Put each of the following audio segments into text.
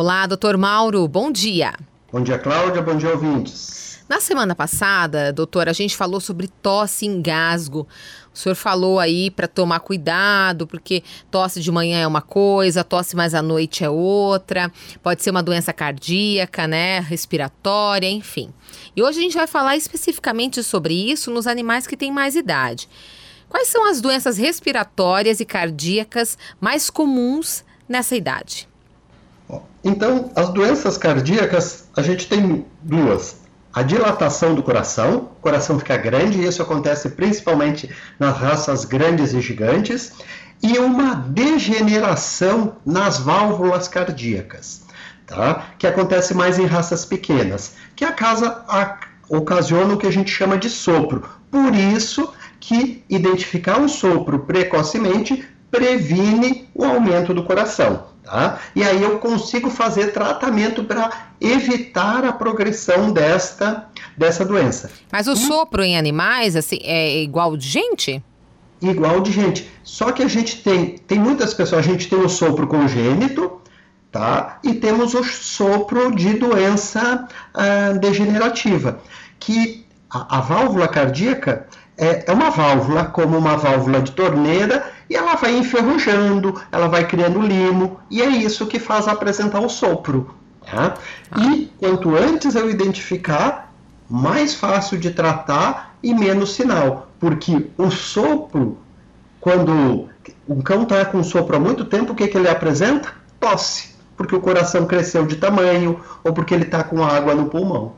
Olá, doutor Mauro, bom dia. Bom dia, Cláudia, bom dia, ouvintes. Na semana passada, doutor, a gente falou sobre tosse e engasgo. O senhor falou aí para tomar cuidado, porque tosse de manhã é uma coisa, tosse mais à noite é outra. Pode ser uma doença cardíaca, né, respiratória, enfim. E hoje a gente vai falar especificamente sobre isso nos animais que têm mais idade. Quais são as doenças respiratórias e cardíacas mais comuns nessa idade? Então, as doenças cardíacas, a gente tem duas. A dilatação do coração, o coração fica grande, e isso acontece principalmente nas raças grandes e gigantes, e uma degeneração nas válvulas cardíacas, tá? que acontece mais em raças pequenas, que a casa a, ocasiona o que a gente chama de sopro. Por isso que identificar o sopro precocemente previne o aumento do coração. Tá? E aí eu consigo fazer tratamento para evitar a progressão desta, dessa doença. Mas o sopro em animais assim, é igual de gente? Igual de gente. Só que a gente tem, tem muitas pessoas, a gente tem o sopro congênito, tá? E temos o sopro de doença uh, degenerativa, que a, a válvula cardíaca é, é uma válvula, como uma válvula de torneira, e ela vai enferrujando, ela vai criando limo, e é isso que faz apresentar o sopro. Tá? E quanto antes eu identificar, mais fácil de tratar e menos sinal, porque o sopro, quando um cão está com sopro há muito tempo, o que, que ele apresenta? Tosse, porque o coração cresceu de tamanho ou porque ele está com água no pulmão.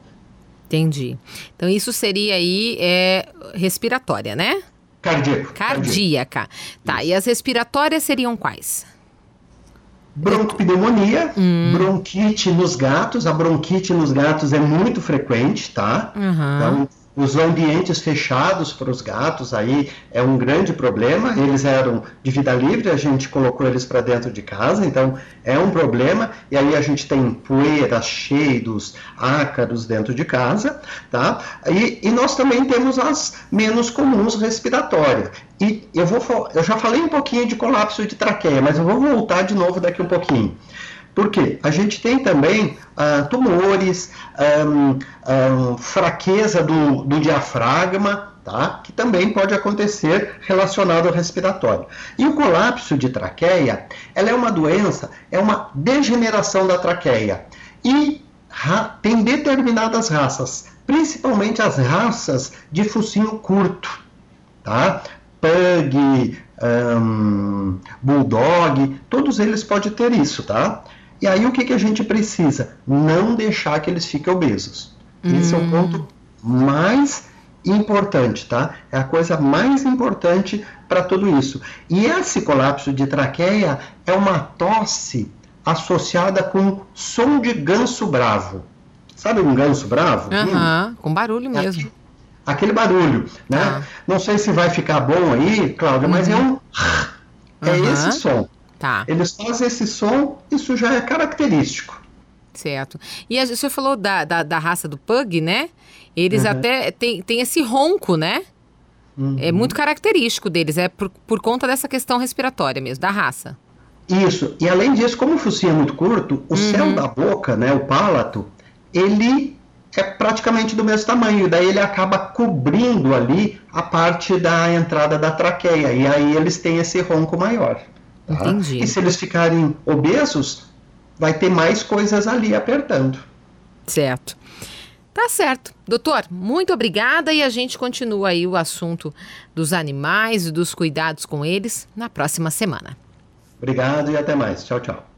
Entendi. Então isso seria aí é, respiratória, né? Cardíaco. Cardíaca. Tá, e as respiratórias seriam quais? Broncopneumonia, hum. bronquite nos gatos. A bronquite nos gatos é muito frequente, tá? Uhum. Então, os ambientes fechados para os gatos aí é um grande problema. Eles eram de vida livre, a gente colocou eles para dentro de casa, então é um problema. E aí a gente tem poeira, cheiros, ácaros dentro de casa, tá? E, e nós também temos as menos comuns respiratórias. E eu vou, eu já falei um pouquinho de colapso de traqueia, mas eu vou voltar de novo daqui um pouquinho. Por quê? A gente tem também ah, tumores, um, um, fraqueza do, do diafragma, tá? que também pode acontecer relacionado ao respiratório. E o colapso de traqueia, ela é uma doença, é uma degeneração da traqueia. E tem determinadas raças, principalmente as raças de focinho curto, tá? Pug, um, bulldog, todos eles podem ter isso, tá? E aí o que, que a gente precisa? Não deixar que eles fiquem obesos. Hum. Esse é o hum. ponto mais importante, tá? É a coisa mais importante para tudo isso. E esse colapso de traqueia é uma tosse associada com som de ganso bravo. Sabe um ganso bravo? Aham, hum. com barulho mesmo. Aquele, aquele barulho, né? Ah. Não sei se vai ficar bom aí, Cláudia, uhum. mas é um... É uhum. esse som. Tá. Eles fazem esse som, isso já é característico. Certo. E a, o senhor falou da, da, da raça do pug, né? Eles uhum. até têm tem esse ronco, né? Uhum. É muito característico deles, é por, por conta dessa questão respiratória mesmo, da raça. Isso. E além disso, como o focinho é muito curto, o uhum. céu da boca, né, o palato, ele é praticamente do mesmo tamanho. Daí ele acaba cobrindo ali a parte da entrada da traqueia. E aí eles têm esse ronco maior. Tá? Entendi. E se eles ficarem obesos, vai ter mais coisas ali apertando. Certo. Tá certo. Doutor, muito obrigada e a gente continua aí o assunto dos animais e dos cuidados com eles na próxima semana. Obrigado e até mais. Tchau, tchau.